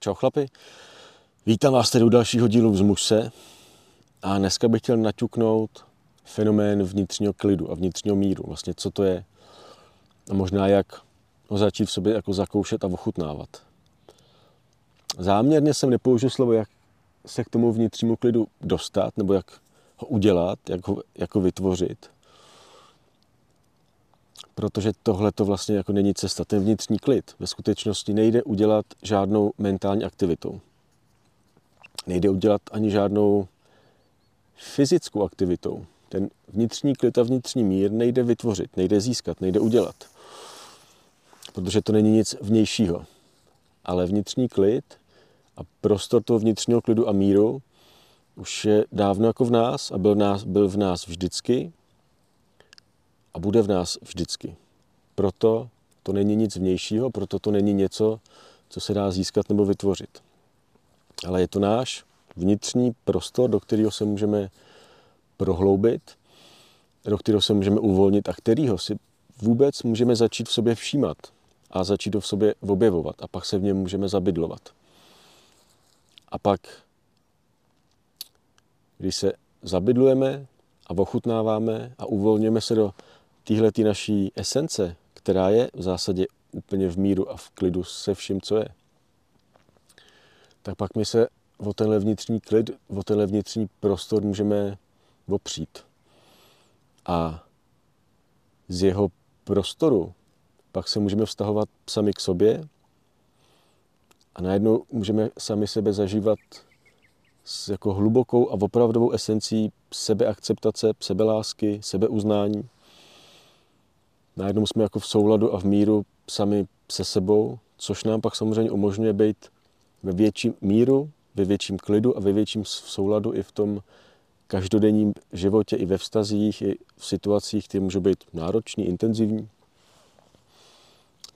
Čau chlapi, vítám vás tady u dalšího dílu z a dneska bych chtěl naťuknout fenomén vnitřního klidu a vnitřního míru. Vlastně co to je a možná jak ho začít v sobě jako zakoušet a ochutnávat. Záměrně jsem nepoužil slovo, jak se k tomu vnitřnímu klidu dostat, nebo jak ho udělat, jak ho jako vytvořit. Protože tohle to vlastně jako není cesta. Ten vnitřní klid ve skutečnosti nejde udělat žádnou mentální aktivitou. Nejde udělat ani žádnou fyzickou aktivitou. Ten vnitřní klid a vnitřní mír nejde vytvořit, nejde získat, nejde udělat. Protože to není nic vnějšího. Ale vnitřní klid a prostor toho vnitřního klidu a míru už je dávno jako v nás a byl, nás, byl v nás vždycky a bude v nás vždycky. Proto to není nic vnějšího, proto to není něco, co se dá získat nebo vytvořit. Ale je to náš vnitřní prostor, do kterého se můžeme prohloubit, do kterého se můžeme uvolnit a kterýho si vůbec můžeme začít v sobě všímat a začít ho v sobě objevovat a pak se v něm můžeme zabydlovat. A pak, když se zabydlujeme a ochutnáváme a uvolňujeme se do téhle naší esence, která je v zásadě úplně v míru a v klidu se vším, co je, tak pak my se o tenhle vnitřní klid, o tenhle vnitřní prostor můžeme opřít. A z jeho prostoru pak se můžeme vztahovat sami k sobě a najednou můžeme sami sebe zažívat s jako hlubokou a opravdovou esencí sebeakceptace, sebelásky, sebeuznání. Najednou jsme jako v souladu a v míru sami se sebou, což nám pak samozřejmě umožňuje být ve větším míru, ve větším klidu a ve větším souladu i v tom každodenním životě, i ve vztazích, i v situacích, které můžou být náročný, intenzivní.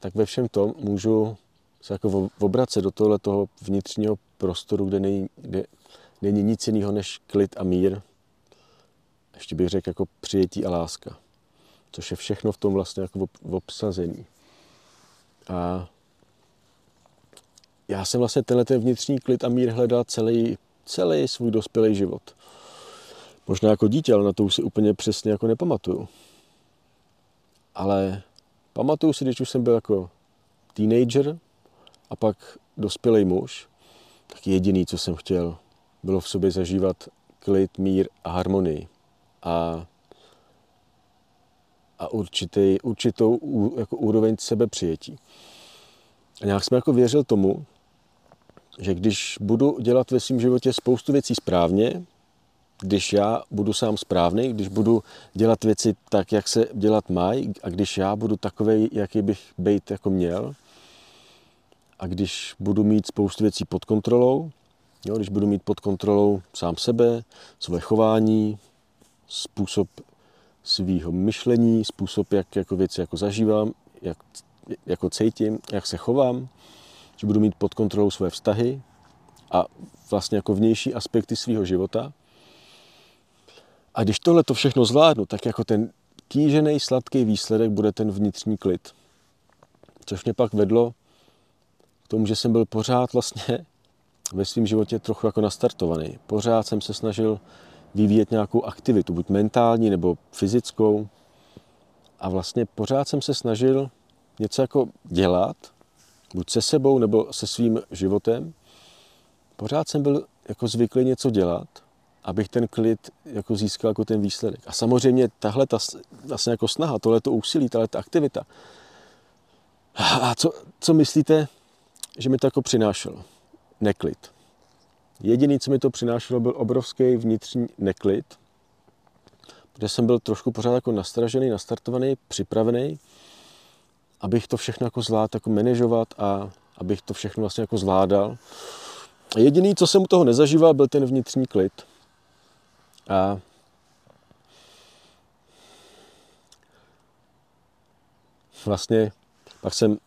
Tak ve všem tom můžu se jako obracet do tohle toho vnitřního prostoru, kde není, kde není nic jiného než klid a mír. Ještě bych řekl jako přijetí a láska. Což je všechno v tom vlastně jako obsazení. A já jsem vlastně tenhle ten vnitřní klid a mír hledal celý, celý svůj dospělý život. Možná jako dítě, ale na to už si úplně přesně jako nepamatuju. Ale pamatuju si, když už jsem byl jako teenager a pak dospělý muž, tak jediný, co jsem chtěl, bylo v sobě zažívat klid, mír a harmonii. A, a určitý, určitou jako úroveň sebepřijetí. A nějak jsem jako věřil tomu, že když budu dělat ve svém životě spoustu věcí správně, když já budu sám správný, když budu dělat věci tak, jak se dělat mají a když já budu takový, jaký bych být jako měl a když budu mít spoustu věcí pod kontrolou, jo, když budu mít pod kontrolou sám sebe, své chování, způsob svého myšlení, způsob, jak jako věci jako zažívám, jak jako cítím, jak se chovám, že budu mít pod kontrolou své vztahy a vlastně jako vnější aspekty svého života. A když tohle to všechno zvládnu, tak jako ten kýžený sladký výsledek bude ten vnitřní klid. Což mě pak vedlo k tomu, že jsem byl pořád vlastně ve svém životě trochu jako nastartovaný. Pořád jsem se snažil vyvíjet nějakou aktivitu, buď mentální nebo fyzickou. A vlastně pořád jsem se snažil něco jako dělat, buď se sebou nebo se svým životem, pořád jsem byl jako zvyklý něco dělat, abych ten klid jako získal jako ten výsledek. A samozřejmě tahle ta vlastně jako snaha, tohleto úsilí, tahle ta aktivita. A co, co myslíte, že mi to jako přinášelo? Neklid. Jediný, co mi to přinášelo, byl obrovský vnitřní neklid, protože jsem byl trošku pořád jako nastražený, nastartovaný, připravený abych to všechno jako zvládl jako manažovat a abych to všechno vlastně jako zvládal. Jediný, co jsem u toho nezažíval, byl ten vnitřní klid. A vlastně pak jsem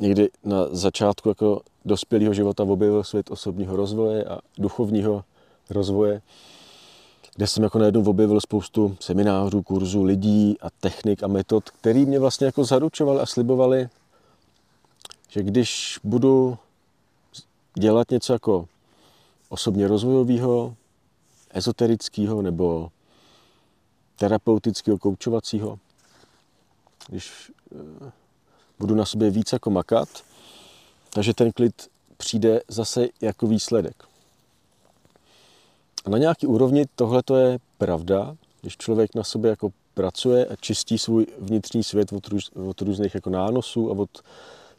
někdy na začátku jako dospělého života objevil svět osobního rozvoje a duchovního rozvoje kde jsem jako najednou objevil spoustu seminářů, kurzů, lidí a technik a metod, který mě vlastně jako zaručovali a slibovali, že když budu dělat něco jako osobně rozvojového, ezoterického nebo terapeutického, koučovacího. Když eh, budu na sobě víc jako makat, takže ten klid přijde zase jako výsledek. A na nějaký úrovni tohle to je pravda, když člověk na sobě jako pracuje a čistí svůj vnitřní svět od, růz, od různých jako nánosů a od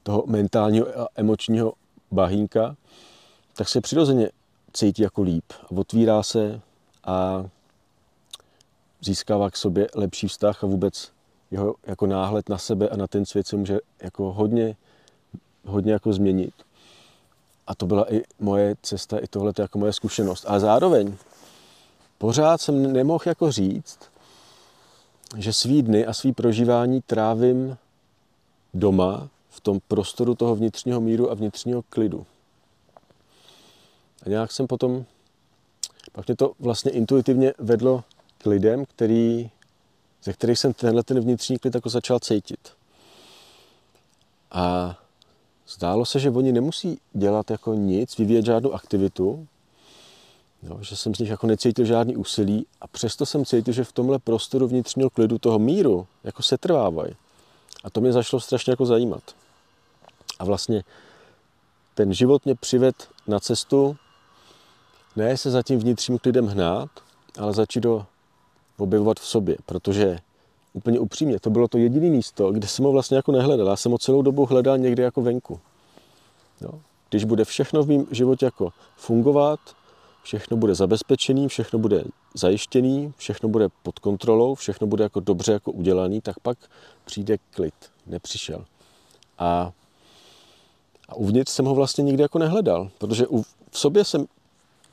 toho mentálního a emočního bahínka, tak se přirozeně cítí jako líp otvírá se a získává k sobě lepší vztah a vůbec jeho jako náhled na sebe a na ten svět se může jako hodně, hodně jako změnit. A to byla i moje cesta, i tohle jako moje zkušenost. A zároveň pořád jsem nemohl jako říct, že svý dny a svý prožívání trávím doma, v tom prostoru toho vnitřního míru a vnitřního klidu. A nějak jsem potom, pak mě to vlastně intuitivně vedlo k lidem, který, ze kterých jsem tenhle ten vnitřní klid jako začal cítit. A zdálo se, že oni nemusí dělat jako nic, vyvíjet žádnou aktivitu, jo, že jsem z nich jako necítil žádný úsilí a přesto jsem cítil, že v tomhle prostoru vnitřního klidu, toho míru, jako se trvávají. A to mě zašlo strašně jako zajímat. A vlastně ten život mě přived na cestu, ne se za tím vnitřním klidem hnát, ale začít ho objevovat v sobě, protože úplně upřímně, to bylo to jediné místo, kde jsem ho vlastně jako nehledal. Já jsem ho celou dobu hledal někde jako venku. Jo. Když bude všechno v mém životě jako fungovat, všechno bude zabezpečený, všechno bude zajištěný, všechno bude pod kontrolou, všechno bude jako dobře jako udělaný, tak pak přijde klid. Nepřišel. A a uvnitř jsem ho vlastně nikdy jako nehledal, protože v sobě jsem,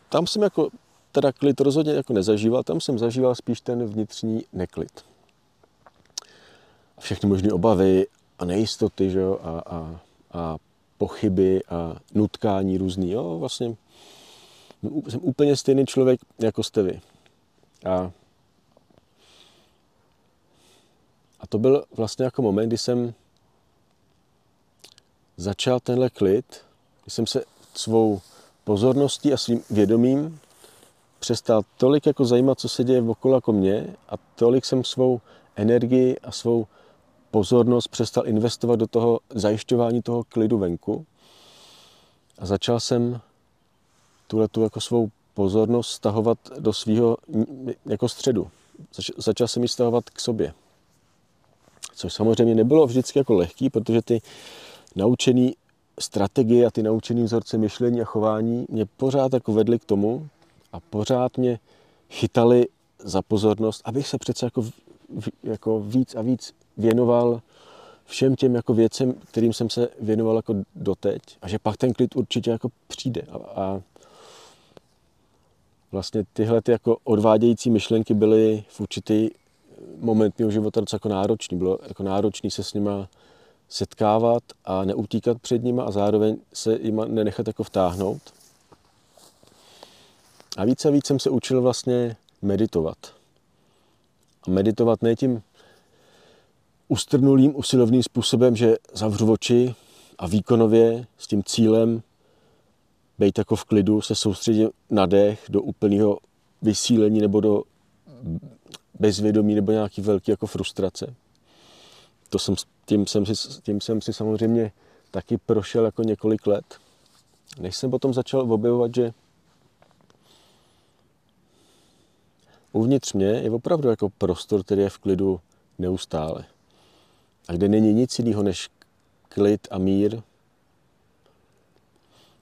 tam jsem jako teda klid rozhodně jako nezažíval, tam jsem zažíval spíš ten vnitřní neklid. Všechny možné obavy a nejistoty, že jo, a, a, a pochyby a nutkání různý, jo, vlastně jsem úplně stejný člověk, jako jste vy. A, a to byl vlastně jako moment, kdy jsem začal tenhle klid, když jsem se svou pozorností a svým vědomím přestal tolik jako zajímat, co se děje okolo jako mě a tolik jsem svou energii a svou pozornost přestal investovat do toho zajišťování toho klidu venku a začal jsem tuhle tu jako svou pozornost stahovat do svého jako středu. Začal jsem ji stahovat k sobě. Což samozřejmě nebylo vždycky jako lehký, protože ty naučený strategie a ty naučený vzorce myšlení a chování mě pořád jako vedly k tomu a pořád mě chytali za pozornost, abych se přece jako, jako víc a víc věnoval všem těm jako věcem, kterým jsem se věnoval jako doteď a že pak ten klid určitě jako přijde. A, a vlastně tyhle ty jako odvádějící myšlenky byly v určitý moment mého života docela jako náročný. Bylo jako náročný se s nima setkávat a neutíkat před nima a zároveň se jima nenechat jako vtáhnout. A více a víc jsem se učil vlastně meditovat. A meditovat ne tím ustrnulým, usilovným způsobem, že zavřu oči a výkonově s tím cílem být jako v klidu, se soustředit na dech do úplného vysílení nebo do bezvědomí nebo nějaký velký jako frustrace. To jsem tím jsem, si, tím jsem si samozřejmě taky prošel jako několik let. Než jsem potom začal objevovat, že uvnitř mě je opravdu jako prostor, který je v klidu neustále. A kde není nic jiného než klid a mír.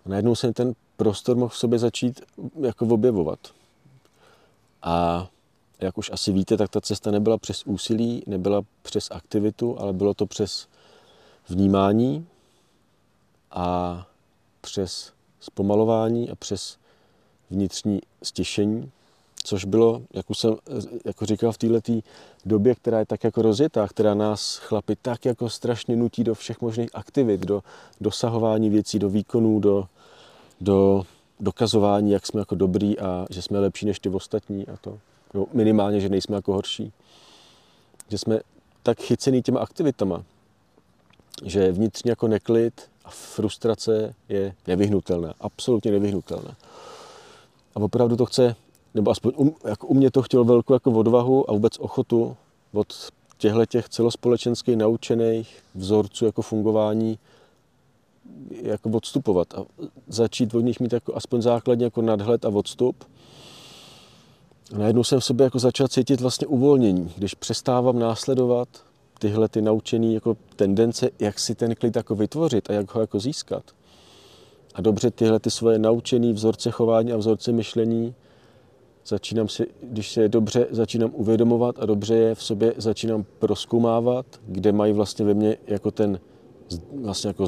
A najednou jsem ten prostor mohl v sobě začít jako objevovat. A jak už asi víte, tak ta cesta nebyla přes úsilí, nebyla přes aktivitu, ale bylo to přes vnímání a přes zpomalování a přes vnitřní stěšení, což bylo, jak už jsem jako říkal, v této době, která je tak jako rozjetá, která nás chlapi tak jako strašně nutí do všech možných aktivit, do dosahování věcí, do výkonů, do, do dokazování, jak jsme jako dobrý a že jsme lepší než ty ostatní a to. No, minimálně, že nejsme jako horší. Že jsme tak chycený těma aktivitama, že vnitřně jako neklid A frustrace je nevyhnutelná, absolutně nevyhnutelná. A opravdu to chce, nebo aspoň um, jako u mě to chtělo velkou jako odvahu a vůbec ochotu od těchto těch celospolečensky naučených vzorců jako fungování jako odstupovat a začít od nich mít jako aspoň základně jako nadhled a odstup. A najednou jsem v sobě jako začal cítit vlastně uvolnění, když přestávám následovat tyhle ty naučené jako tendence, jak si ten klid jako vytvořit a jak ho jako získat. A dobře tyhle ty svoje naučené vzorce chování a vzorce myšlení začínám si, když se je dobře začínám uvědomovat a dobře je v sobě začínám proskoumávat, kde mají vlastně ve mně jako ten vlastně jako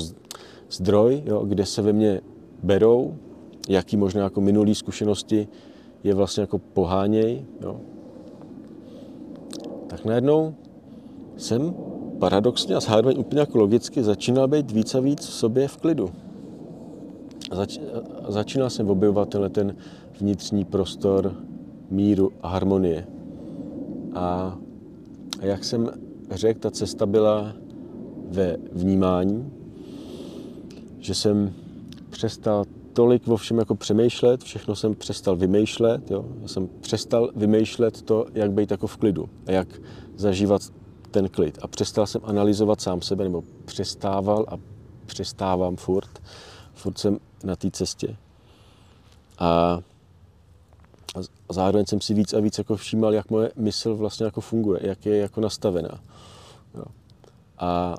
zdroj, jo, kde se ve mně berou, jaký možná jako minulý zkušenosti je vlastně jako poháněj, jo. tak najednou jsem paradoxně a zároveň úplně jako logicky začínal být víc a víc v sobě v klidu. Zač, začínal jsem objevovat tenhle ten vnitřní prostor míru a harmonie. A, a jak jsem řekl, ta cesta byla ve vnímání, že jsem přestal tolik o všem jako přemýšlet, všechno jsem přestal vymýšlet, jo? Já jsem přestal vymýšlet to, jak být jako v klidu a jak zažívat ten klid. A přestal jsem analyzovat sám sebe, nebo přestával a přestávám furt. Furt jsem na té cestě. A zároveň jsem si víc a víc jako všímal, jak moje mysl vlastně jako funguje, jak je jako nastavená. Jo. A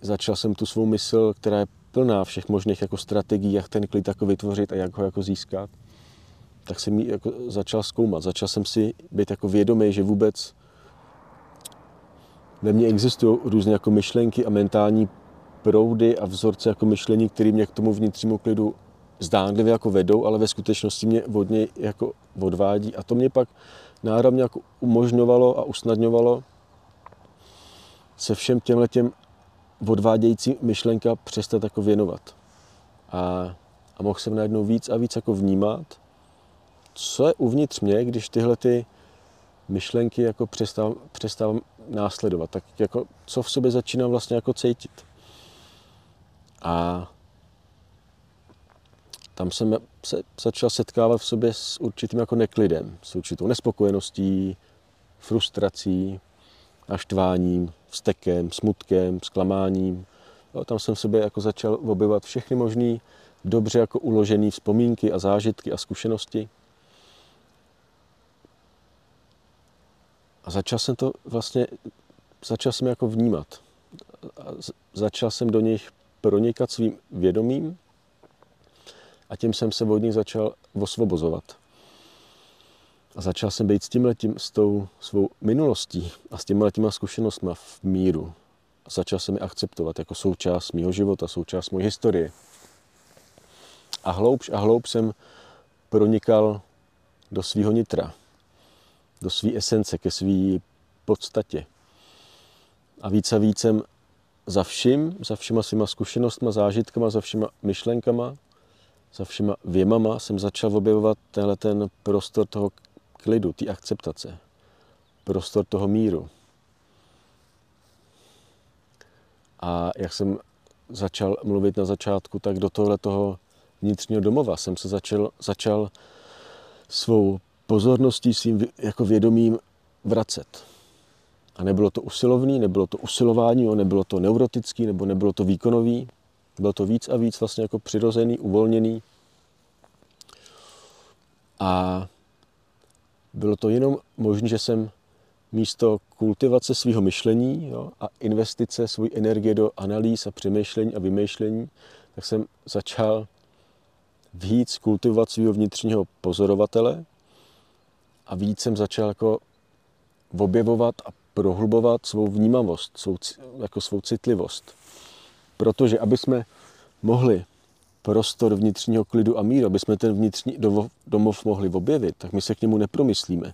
začal jsem tu svou mysl, která je plná všech možných jako strategií, jak ten klid jako vytvořit a jak ho jako získat, tak jsem ji jako začal zkoumat. Začal jsem si být jako vědomý, že vůbec ve mně existují různé jako myšlenky a mentální proudy a vzorce jako myšlení, které mě k tomu vnitřnímu klidu zdánlivě jako vedou, ale ve skutečnosti mě od něj jako odvádí. A to mě pak náramně jako umožňovalo a usnadňovalo se všem těmhle těm odvádějícím myšlenka přestat jako věnovat. A, a mohl jsem najednou víc a víc jako vnímat, co je uvnitř mě, když tyhle ty myšlenky jako přestávám, přestávám následovat. Tak jako, co v sobě začínám vlastně jako cítit. A tam jsem se začal setkávat v sobě s určitým jako neklidem, s určitou nespokojeností, frustrací, naštváním, vztekem, smutkem, zklamáním. Jo, tam jsem v sobě jako začal objevovat všechny možné dobře jako uložené vzpomínky a zážitky a zkušenosti. A začal jsem to vlastně, začal jsem jako vnímat. A začal jsem do nich pronikat svým vědomím a tím jsem se od nich začal osvobozovat. A začal jsem být s tím letím, s tou svou minulostí a s těmi letíma zkušenostmi v míru. A začal jsem je akceptovat jako součást mého života, součást mojí historie. A hloubš a hloub jsem pronikal do svého nitra, do své esence, ke své podstatě. A víc a víc jsem za vším, za všema svýma zkušenostma, zážitkama, za všema myšlenkama za všema věmama jsem začal objevovat tenhle ten prostor toho klidu, té akceptace, prostor toho míru. A jak jsem začal mluvit na začátku, tak do tohle toho vnitřního domova jsem se začal, začal svou pozorností, svým jako vědomím vracet. A nebylo to usilovný, nebylo to usilování, nebylo to neurotický, nebo nebylo to výkonový, bylo to víc a víc vlastně jako přirozený, uvolněný. A bylo to jenom možné, že jsem místo kultivace svého myšlení jo, a investice své energie do analýz a přemýšlení a vymýšlení, tak jsem začal víc kultivovat svého vnitřního pozorovatele a víc jsem začal jako objevovat a prohlubovat svou vnímavost, svou, jako svou citlivost. Protože aby jsme mohli prostor vnitřního klidu a míru, aby jsme ten vnitřní domov mohli objevit, tak my se k němu nepromyslíme.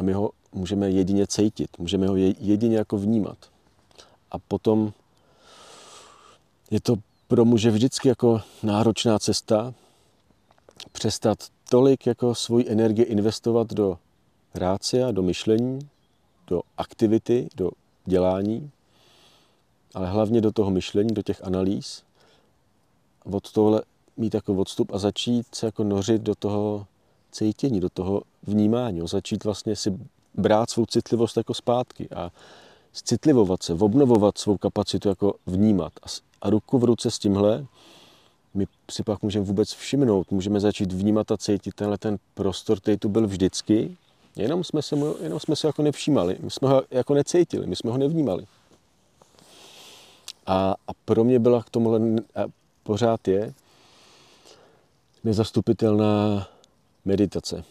A my ho můžeme jedině cítit, můžeme ho jedině jako vnímat. A potom je to pro muže vždycky jako náročná cesta přestat tolik jako svoji energie investovat do rácia, do myšlení, do aktivity, do dělání, ale hlavně do toho myšlení, do těch analýz od tohle mít jako odstup a začít se jako nořit do toho cítění, do toho vnímání, jo. začít vlastně si brát svou citlivost jako zpátky a citlivovat se, obnovovat svou kapacitu jako vnímat. A, ruku v ruce s tímhle my si pak můžeme vůbec všimnout, můžeme začít vnímat a cítit tenhle ten prostor, který tu byl vždycky, jenom jsme se, jenom jsme se jako nevšímali, my jsme ho jako necítili, my jsme ho nevnímali. A, a pro mě byla k tomuhle, a pořád je, nezastupitelná meditace.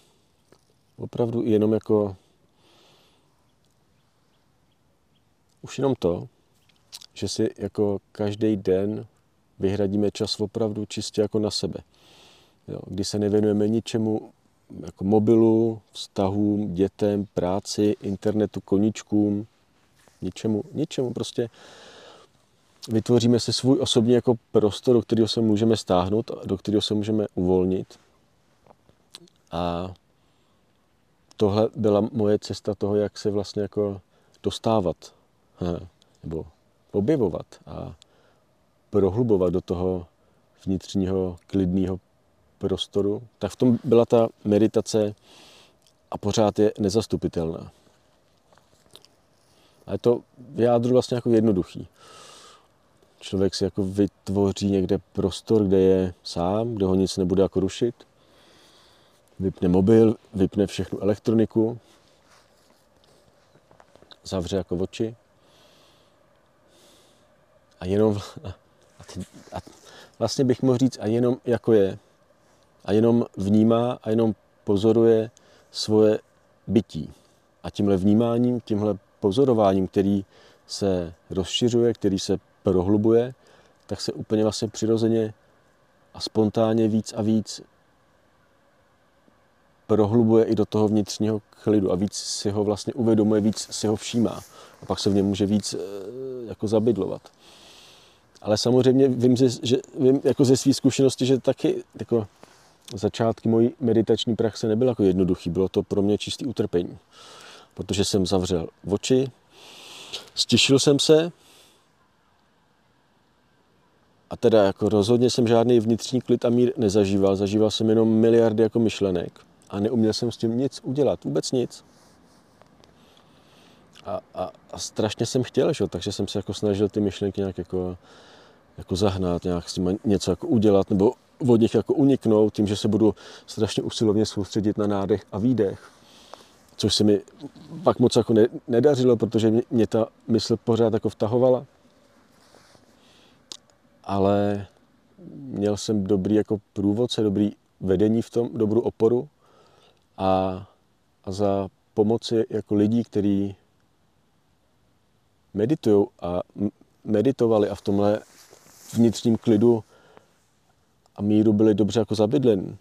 Opravdu jenom jako už jenom to, že si jako každý den vyhradíme čas opravdu čistě jako na sebe. Jo, kdy se nevěnujeme ničemu jako mobilu, vztahům, dětem, práci, internetu, koničkům, ničemu, ničemu prostě vytvoříme si svůj osobní jako prostor, do kterého se můžeme stáhnout, do kterého se můžeme uvolnit. A tohle byla moje cesta toho, jak se vlastně jako dostávat nebo objevovat a prohlubovat do toho vnitřního klidného prostoru, tak v tom byla ta meditace a pořád je nezastupitelná. A je to v jádru vlastně jako jednoduchý. Člověk si jako vytvoří někde prostor, kde je sám, kde ho nic nebude jako rušit. Vypne mobil, vypne všechnu elektroniku, zavře jako oči a jenom, a, a vlastně bych mohl říct, a jenom jako je, a jenom vnímá a jenom pozoruje svoje bytí. A tímhle vnímáním, tímhle pozorováním, který se rozšiřuje, který se prohlubuje, tak se úplně vlastně přirozeně a spontánně víc a víc prohlubuje i do toho vnitřního klidu a víc si ho vlastně uvědomuje, víc si ho všímá. A pak se v něm může víc eh, jako zabydlovat. Ale samozřejmě vím, že, vím jako ze své zkušenosti, že taky jako začátky mojí meditační praxe nebyly jako jednoduchý. Bylo to pro mě čistý utrpení. Protože jsem zavřel oči, stišil jsem se a teda jako rozhodně jsem žádný vnitřní klid a mír nezažíval. Zažíval jsem jenom miliardy jako myšlenek a neuměl jsem s tím nic udělat. Vůbec nic. A, a, a strašně jsem chtěl, že? takže jsem se jako snažil ty myšlenky nějak jako jako zahnat, nějak s tím něco jako udělat, nebo od nich jako uniknout tím, že se budu strašně usilovně soustředit na nádech a výdech. Což se mi pak moc jako ne, nedařilo, protože mě, mě ta mysl pořád jako vtahovala. Ale měl jsem dobrý jako průvodce, dobrý vedení v tom, dobrou oporu a, a za pomoci jako lidí, kteří meditují a meditovali a v tomhle vnitřním klidu a míru byli dobře jako zabydlen,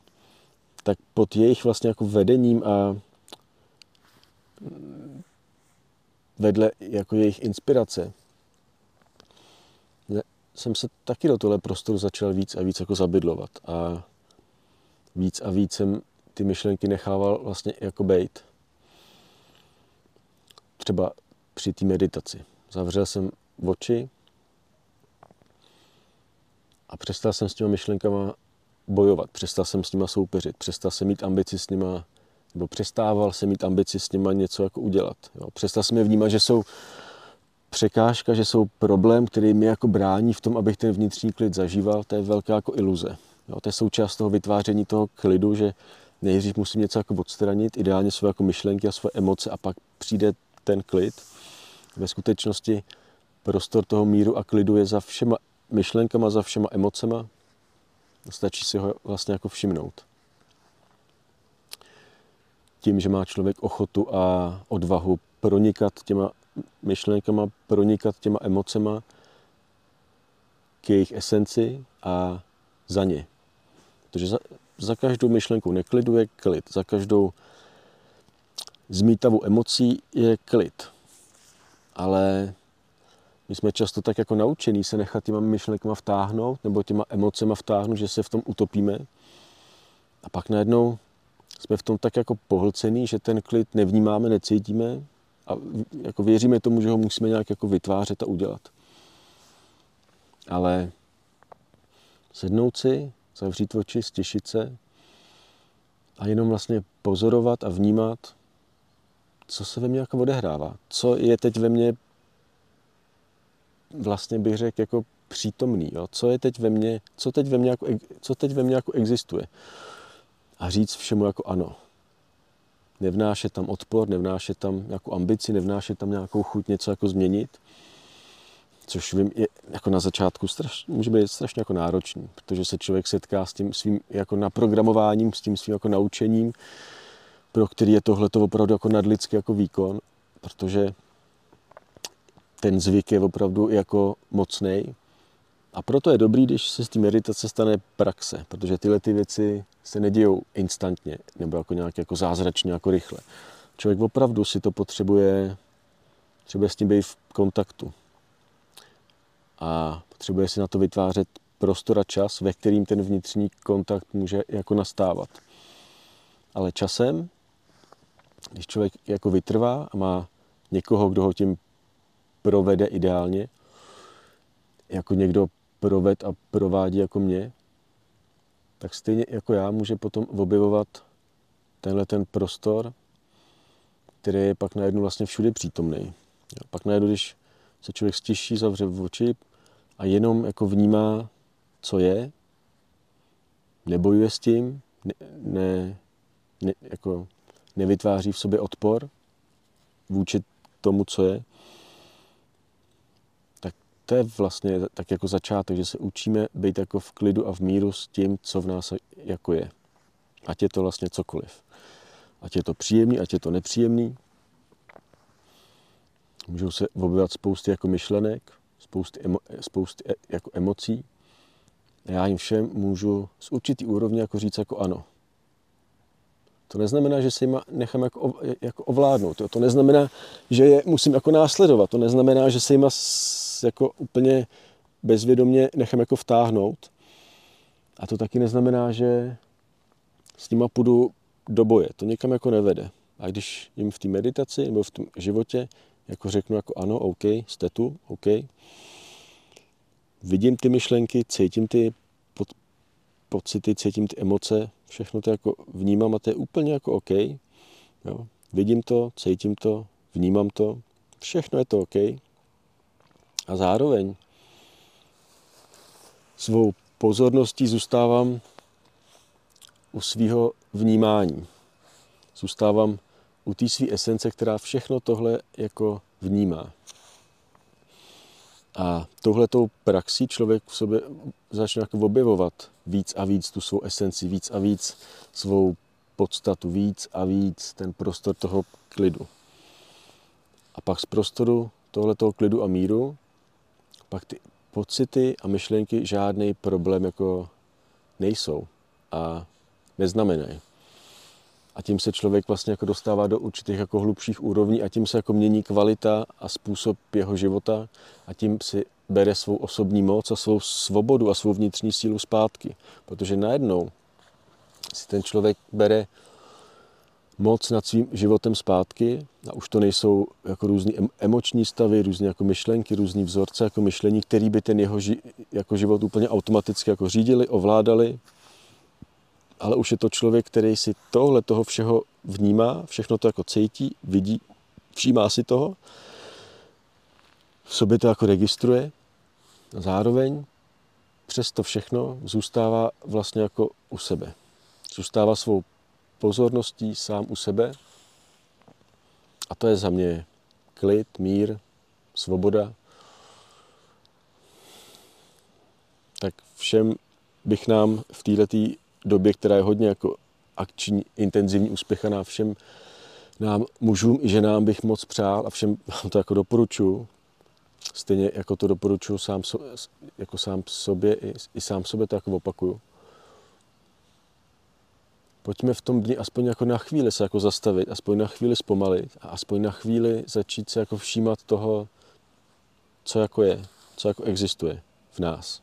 tak pod jejich vlastně jako vedením a vedle jako jejich inspirace jsem se taky do tohle prostoru začal víc a víc jako zabydlovat a víc a víc jsem ty myšlenky nechával vlastně jako bejt. Třeba při té meditaci. Zavřel jsem oči a přestal jsem s těma myšlenkama bojovat, přestal jsem s nima soupeřit, přestal jsem mít ambici s nima, nebo přestával jsem mít ambici s nima něco jako udělat. Jo. Přestal jsem je vnímat, že jsou překážka, že jsou problém, který mi jako brání v tom, abych ten vnitřní klid zažíval, to je velká jako iluze. Jo. To je součást toho vytváření toho klidu, že nejdřív musím něco jako odstranit, ideálně své jako myšlenky a své emoce a pak přijde ten klid. Ve skutečnosti prostor toho míru a klidu je za všema myšlenkama, za všema emocema. Stačí si ho vlastně jako všimnout. Tím, že má člověk ochotu a odvahu pronikat těma myšlenkama, pronikat těma emocema k jejich esenci a za ně. Protože za, za každou myšlenku neklidu je klid, za každou zmítavou emocí je klid. Ale my jsme často tak jako naučení se nechat těma myšlenkama vtáhnout nebo těma emocema vtáhnout, že se v tom utopíme. A pak najednou jsme v tom tak jako pohlcený, že ten klid nevnímáme, necítíme a jako věříme tomu, že ho musíme nějak jako vytvářet a udělat. Ale sednout si, zavřít oči, stěšit se a jenom vlastně pozorovat a vnímat, co se ve mně jako odehrává. Co je teď ve mně vlastně bych řekl jako přítomný. Jo? Co je teď ve mně, co teď ve mně jako, co teď ve mně jako existuje. A říct všemu jako ano. Nevnášet tam odpor, nevnášet tam nějakou ambici, nevnášet tam nějakou chuť něco jako změnit. Což vím, je jako na začátku straš, může být strašně jako náročný, protože se člověk setká s tím svým jako naprogramováním, s tím svým jako naučením, pro který je tohle opravdu jako nadlidský jako výkon, protože ten zvyk je opravdu jako mocný. A proto je dobrý, když se z té meditace stane praxe, protože tyhle ty věci se nedějou instantně nebo jako nějak jako zázračně, jako rychle. Člověk opravdu si to potřebuje, třeba s tím být v kontaktu. A potřebuje si na to vytvářet prostor a čas, ve kterým ten vnitřní kontakt může jako nastávat. Ale časem, když člověk jako vytrvá a má někoho, kdo ho tím provede ideálně, jako někdo proved a provádí jako mě, tak stejně jako já může potom objevovat tenhle ten prostor, který je pak najednou vlastně všude přítomný. Pak najednou, když se člověk stěší, zavře v oči a jenom jako vnímá, co je, nebojuje s tím, ne, ne, ne, jako nevytváří v sobě odpor vůči tomu, co je, to je vlastně tak jako začátek, že se učíme být jako v klidu a v míru s tím, co v nás jako je. Ať je to vlastně cokoliv. Ať je to příjemný, ať je to nepříjemný. Můžou se objevovat spousty jako myšlenek, spousty, emo, spousty e, jako emocí. A já jim všem můžu z určitý úrovně jako říct jako ano. To neznamená, že se jim nechám jako, jako ovládnout. To, to neznamená, že je musím jako následovat. To neznamená, že se jim jako úplně bezvědomně nechám jako vtáhnout. A to taky neznamená, že s nima půjdu do boje. To někam jako nevede. A když jim v té meditaci nebo v tom životě jako řeknu jako ano, OK, jste tu, OK, vidím ty myšlenky, cítím ty pod, pocity, cítím ty emoce, všechno to jako vnímám a to je úplně jako OK. Jo. Vidím to, cítím to, vnímám to, všechno je to OK. A zároveň svou pozorností zůstávám u svého vnímání. Zůstávám u té své esence, která všechno tohle jako vnímá. A touhletou praxí člověk v sobě začne jako objevovat víc a víc tu svou esenci, víc a víc svou podstatu, víc a víc ten prostor toho klidu. A pak z prostoru tohletoho klidu a míru pak ty pocity a myšlenky žádný problém jako nejsou a neznamenají. A tím se člověk vlastně jako dostává do určitých jako hlubších úrovní a tím se jako mění kvalita a způsob jeho života a tím si bere svou osobní moc a svou svobodu a svou vnitřní sílu zpátky. Protože najednou si ten člověk bere moc nad svým životem zpátky a už to nejsou jako různé emoční stavy, různé jako myšlenky, různé vzorce jako myšlení, který by ten jeho ži- jako život úplně automaticky jako řídili, ovládali. Ale už je to člověk, který si tohle toho všeho vnímá, všechno to jako cítí, vidí, všímá si toho, v sobě to jako registruje a zároveň přes to všechno zůstává vlastně jako u sebe. Zůstává svou pozorností sám u sebe. A to je za mě klid, mír, svoboda. Tak všem bych nám v této době, která je hodně jako akční, intenzivní, uspěchaná, všem nám, mužům i ženám bych moc přál a všem vám to jako doporučuji. Stejně jako to doporučuji sám, jako sám sobě, i, i sám sobě to jako opakuju pojďme v tom dni aspoň jako na chvíli se jako zastavit, aspoň na chvíli zpomalit a aspoň na chvíli začít se jako všímat toho, co jako je, co jako existuje v nás.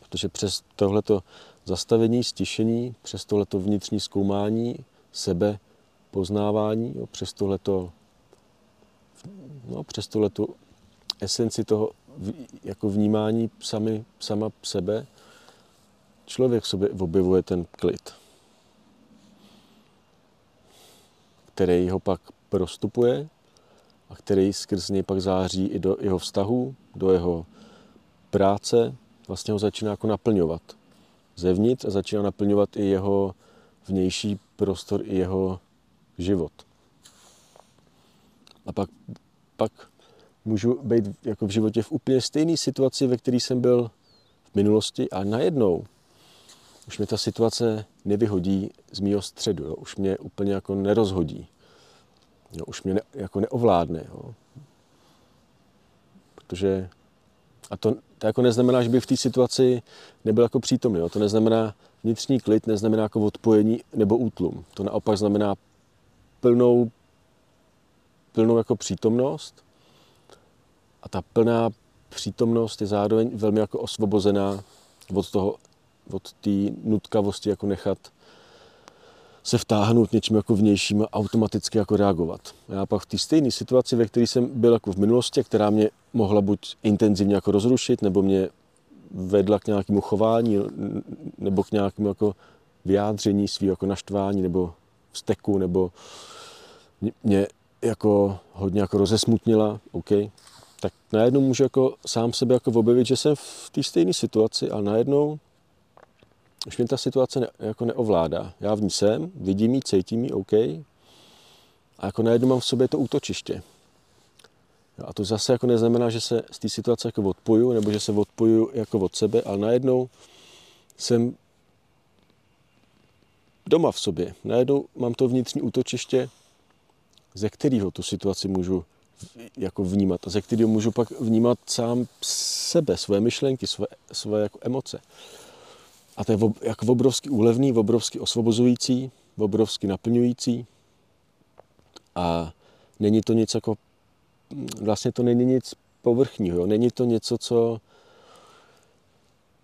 Protože přes tohleto zastavení, stišení, přes tohleto vnitřní zkoumání, sebe poznávání, přes tohleto, no, přes tohleto esenci toho jako vnímání sami, sama sebe, člověk sobě objevuje ten klid, který ho pak prostupuje a který skrz něj pak září i do jeho vztahu, do jeho práce, vlastně ho začíná jako naplňovat zevnitř a začíná naplňovat i jeho vnější prostor, i jeho život. A pak, pak můžu být jako v životě v úplně stejné situaci, ve které jsem byl v minulosti a najednou už mě ta situace nevyhodí z mého středu, jo. už mě úplně jako nerozhodí. Jo. Už mě ne, jako neovládne. Jo. Protože, a to, to jako neznamená, že by v té situaci nebyl jako přítomný. Jo. To neznamená vnitřní klid, neznamená jako odpojení nebo útlum. To naopak znamená plnou, plnou jako přítomnost ta plná přítomnost je zároveň velmi jako osvobozená od toho, od té nutkavosti jako nechat se vtáhnout něčím jako vnějším a automaticky jako reagovat. Já pak v té stejné situaci, ve které jsem byl jako v minulosti, která mě mohla buď intenzivně jako rozrušit, nebo mě vedla k nějakému chování, nebo k nějakému jako vyjádření svého jako naštvání, nebo vzteku, nebo mě jako hodně jako rozesmutnila, OK, tak najednou můžu jako sám sebe jako objevit, že jsem v té stejné situaci a najednou už mě ta situace ne, jako neovládá. Já v ní jsem, vidím ji, cítím ji, OK. A jako najednou mám v sobě to útočiště. A to zase jako neznamená, že se z té situace jako odpoju, nebo že se odpoju jako od sebe, ale najednou jsem doma v sobě. Najednou mám to vnitřní útočiště, ze kterého tu situaci můžu jako vnímat a ze kterého můžu pak vnímat sám sebe, svoje myšlenky, svoje, svoje jako emoce. A to je jako obrovský úlevný, obrovský osvobozující, obrovský naplňující. A není to nic jako, vlastně to není nic povrchního, jo? není to něco, co,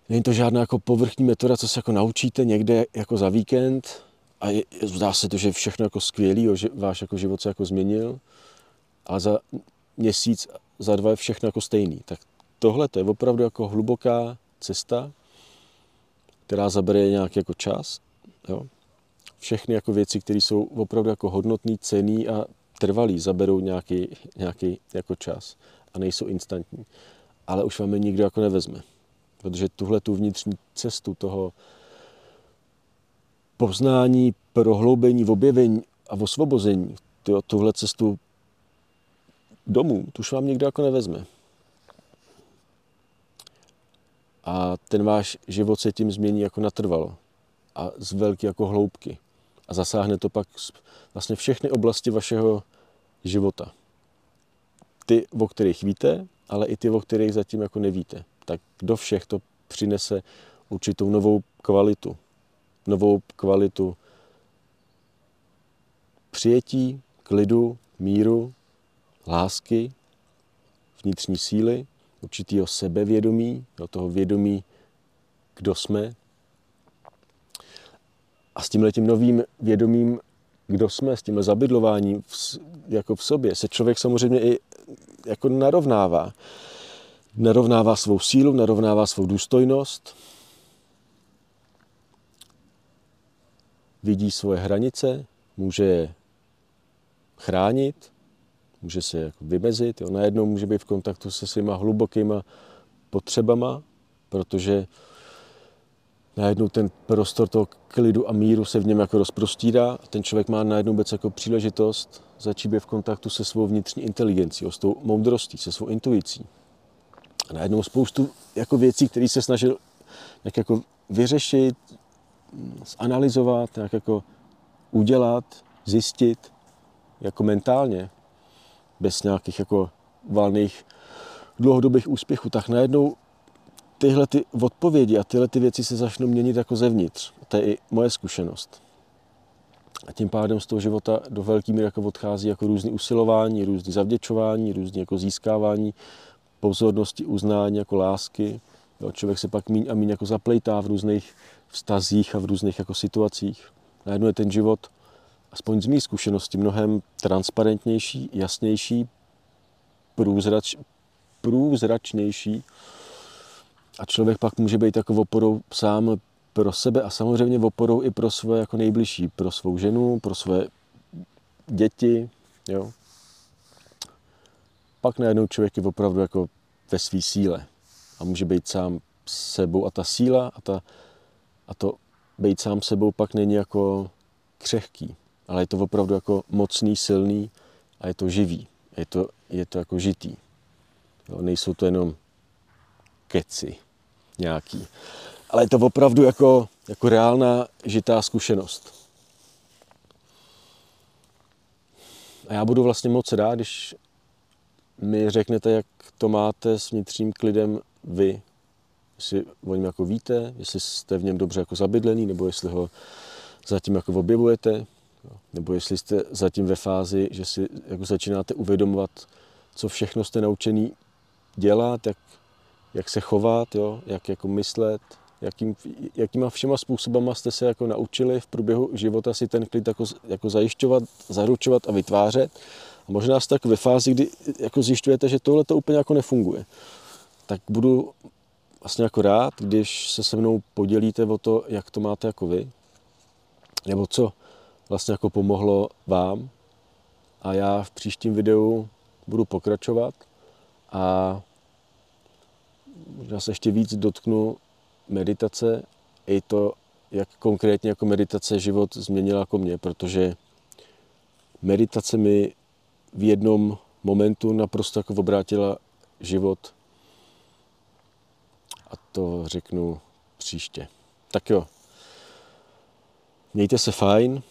není to žádná jako povrchní metoda, co se jako naučíte někde jako za víkend a je, zdá se to, že všechno jako skvělý, jo, že váš jako život se jako změnil, a za měsíc, za dva je všechno jako stejný. Tak tohle to je opravdu jako hluboká cesta, která zabere nějaký jako čas. Jo? Všechny jako věci, které jsou opravdu jako hodnotný, cený a trvalý, zaberou nějaký, nějaký jako čas a nejsou instantní. Ale už vám je nikdo jako nevezme. Protože tuhle tu vnitřní cestu toho poznání, prohloubení, objevení a osvobození, tuhle cestu domů, tu už vám nikdo jako nevezme. A ten váš život se tím změní jako natrvalo a z velké jako hloubky. A zasáhne to pak vlastně všechny oblasti vašeho života. Ty, o kterých víte, ale i ty, o kterých zatím jako nevíte. Tak do všech to přinese určitou novou kvalitu. Novou kvalitu přijetí, klidu, míru, lásky, vnitřní síly, určitého sebevědomí, do toho vědomí, kdo jsme. A s tímhle tím novým vědomím, kdo jsme, s tímhle zabydlováním v, jako v sobě, se člověk samozřejmě i jako narovnává. Narovnává svou sílu, narovnává svou důstojnost, vidí svoje hranice, může je chránit, může se jako vymezit, jo. najednou může být v kontaktu se svýma hlubokýma potřebama, protože najednou ten prostor toho klidu a míru se v něm jako rozprostírá a ten člověk má najednou vůbec jako příležitost začít být v kontaktu se svou vnitřní inteligencí, s tou moudrostí, se svou intuicí. A najednou spoustu jako věcí, které se snažil jak jako vyřešit, zanalizovat, nějak jako udělat, zjistit, jako mentálně, bez nějakých jako valných dlouhodobých úspěchů, tak najednou tyhle ty odpovědi a tyhle ty věci se začnou měnit jako zevnitř. To je i moje zkušenost. A tím pádem z toho života do velký míry jako odchází jako různý usilování, různý zavděčování, různý jako získávání pozornosti, uznání, jako lásky. Jo, člověk se pak míň a míň jako zaplejtá v různých vztazích a v různých jako situacích. Najednou je ten život aspoň z mých zkušenosti, mnohem transparentnější, jasnější, průzrač, průzračnější a člověk pak může být jako oporou sám pro sebe a samozřejmě oporou i pro své jako nejbližší, pro svou ženu, pro své děti, jo. Pak najednou člověk je opravdu jako ve své síle a může být sám sebou a ta síla a, ta, a to být sám sebou pak není jako křehký, ale je to opravdu jako mocný, silný a je to živý. Je to, je to jako žitý. Jo, nejsou to jenom keci nějaký. Ale je to opravdu jako, jako reálná žitá zkušenost. A já budu vlastně moc rád, když mi řeknete, jak to máte s vnitřním klidem vy. Jestli o něm jako víte, jestli jste v něm dobře jako zabydlený, nebo jestli ho zatím jako objevujete, nebo jestli jste zatím ve fázi, že si jako začínáte uvědomovat, co všechno jste naučený dělat, jak, jak se chovat, jo, jak jako myslet, jakým, jakýma všema způsobama jste se jako naučili v průběhu života si ten klid jako, jako zajišťovat, zaručovat a vytvářet. A možná jste tak ve fázi, kdy jako zjišťujete, že tohle to úplně jako nefunguje. Tak budu vlastně jako rád, když se se mnou podělíte o to, jak to máte jako vy, nebo co vlastně jako pomohlo vám. A já v příštím videu budu pokračovat a možná se ještě víc dotknu meditace i to, jak konkrétně jako meditace život změnila jako mě, protože meditace mi v jednom momentu naprosto jako obrátila život a to řeknu příště. Tak jo, mějte se fajn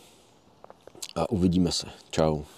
a uvidíme se. Ciao.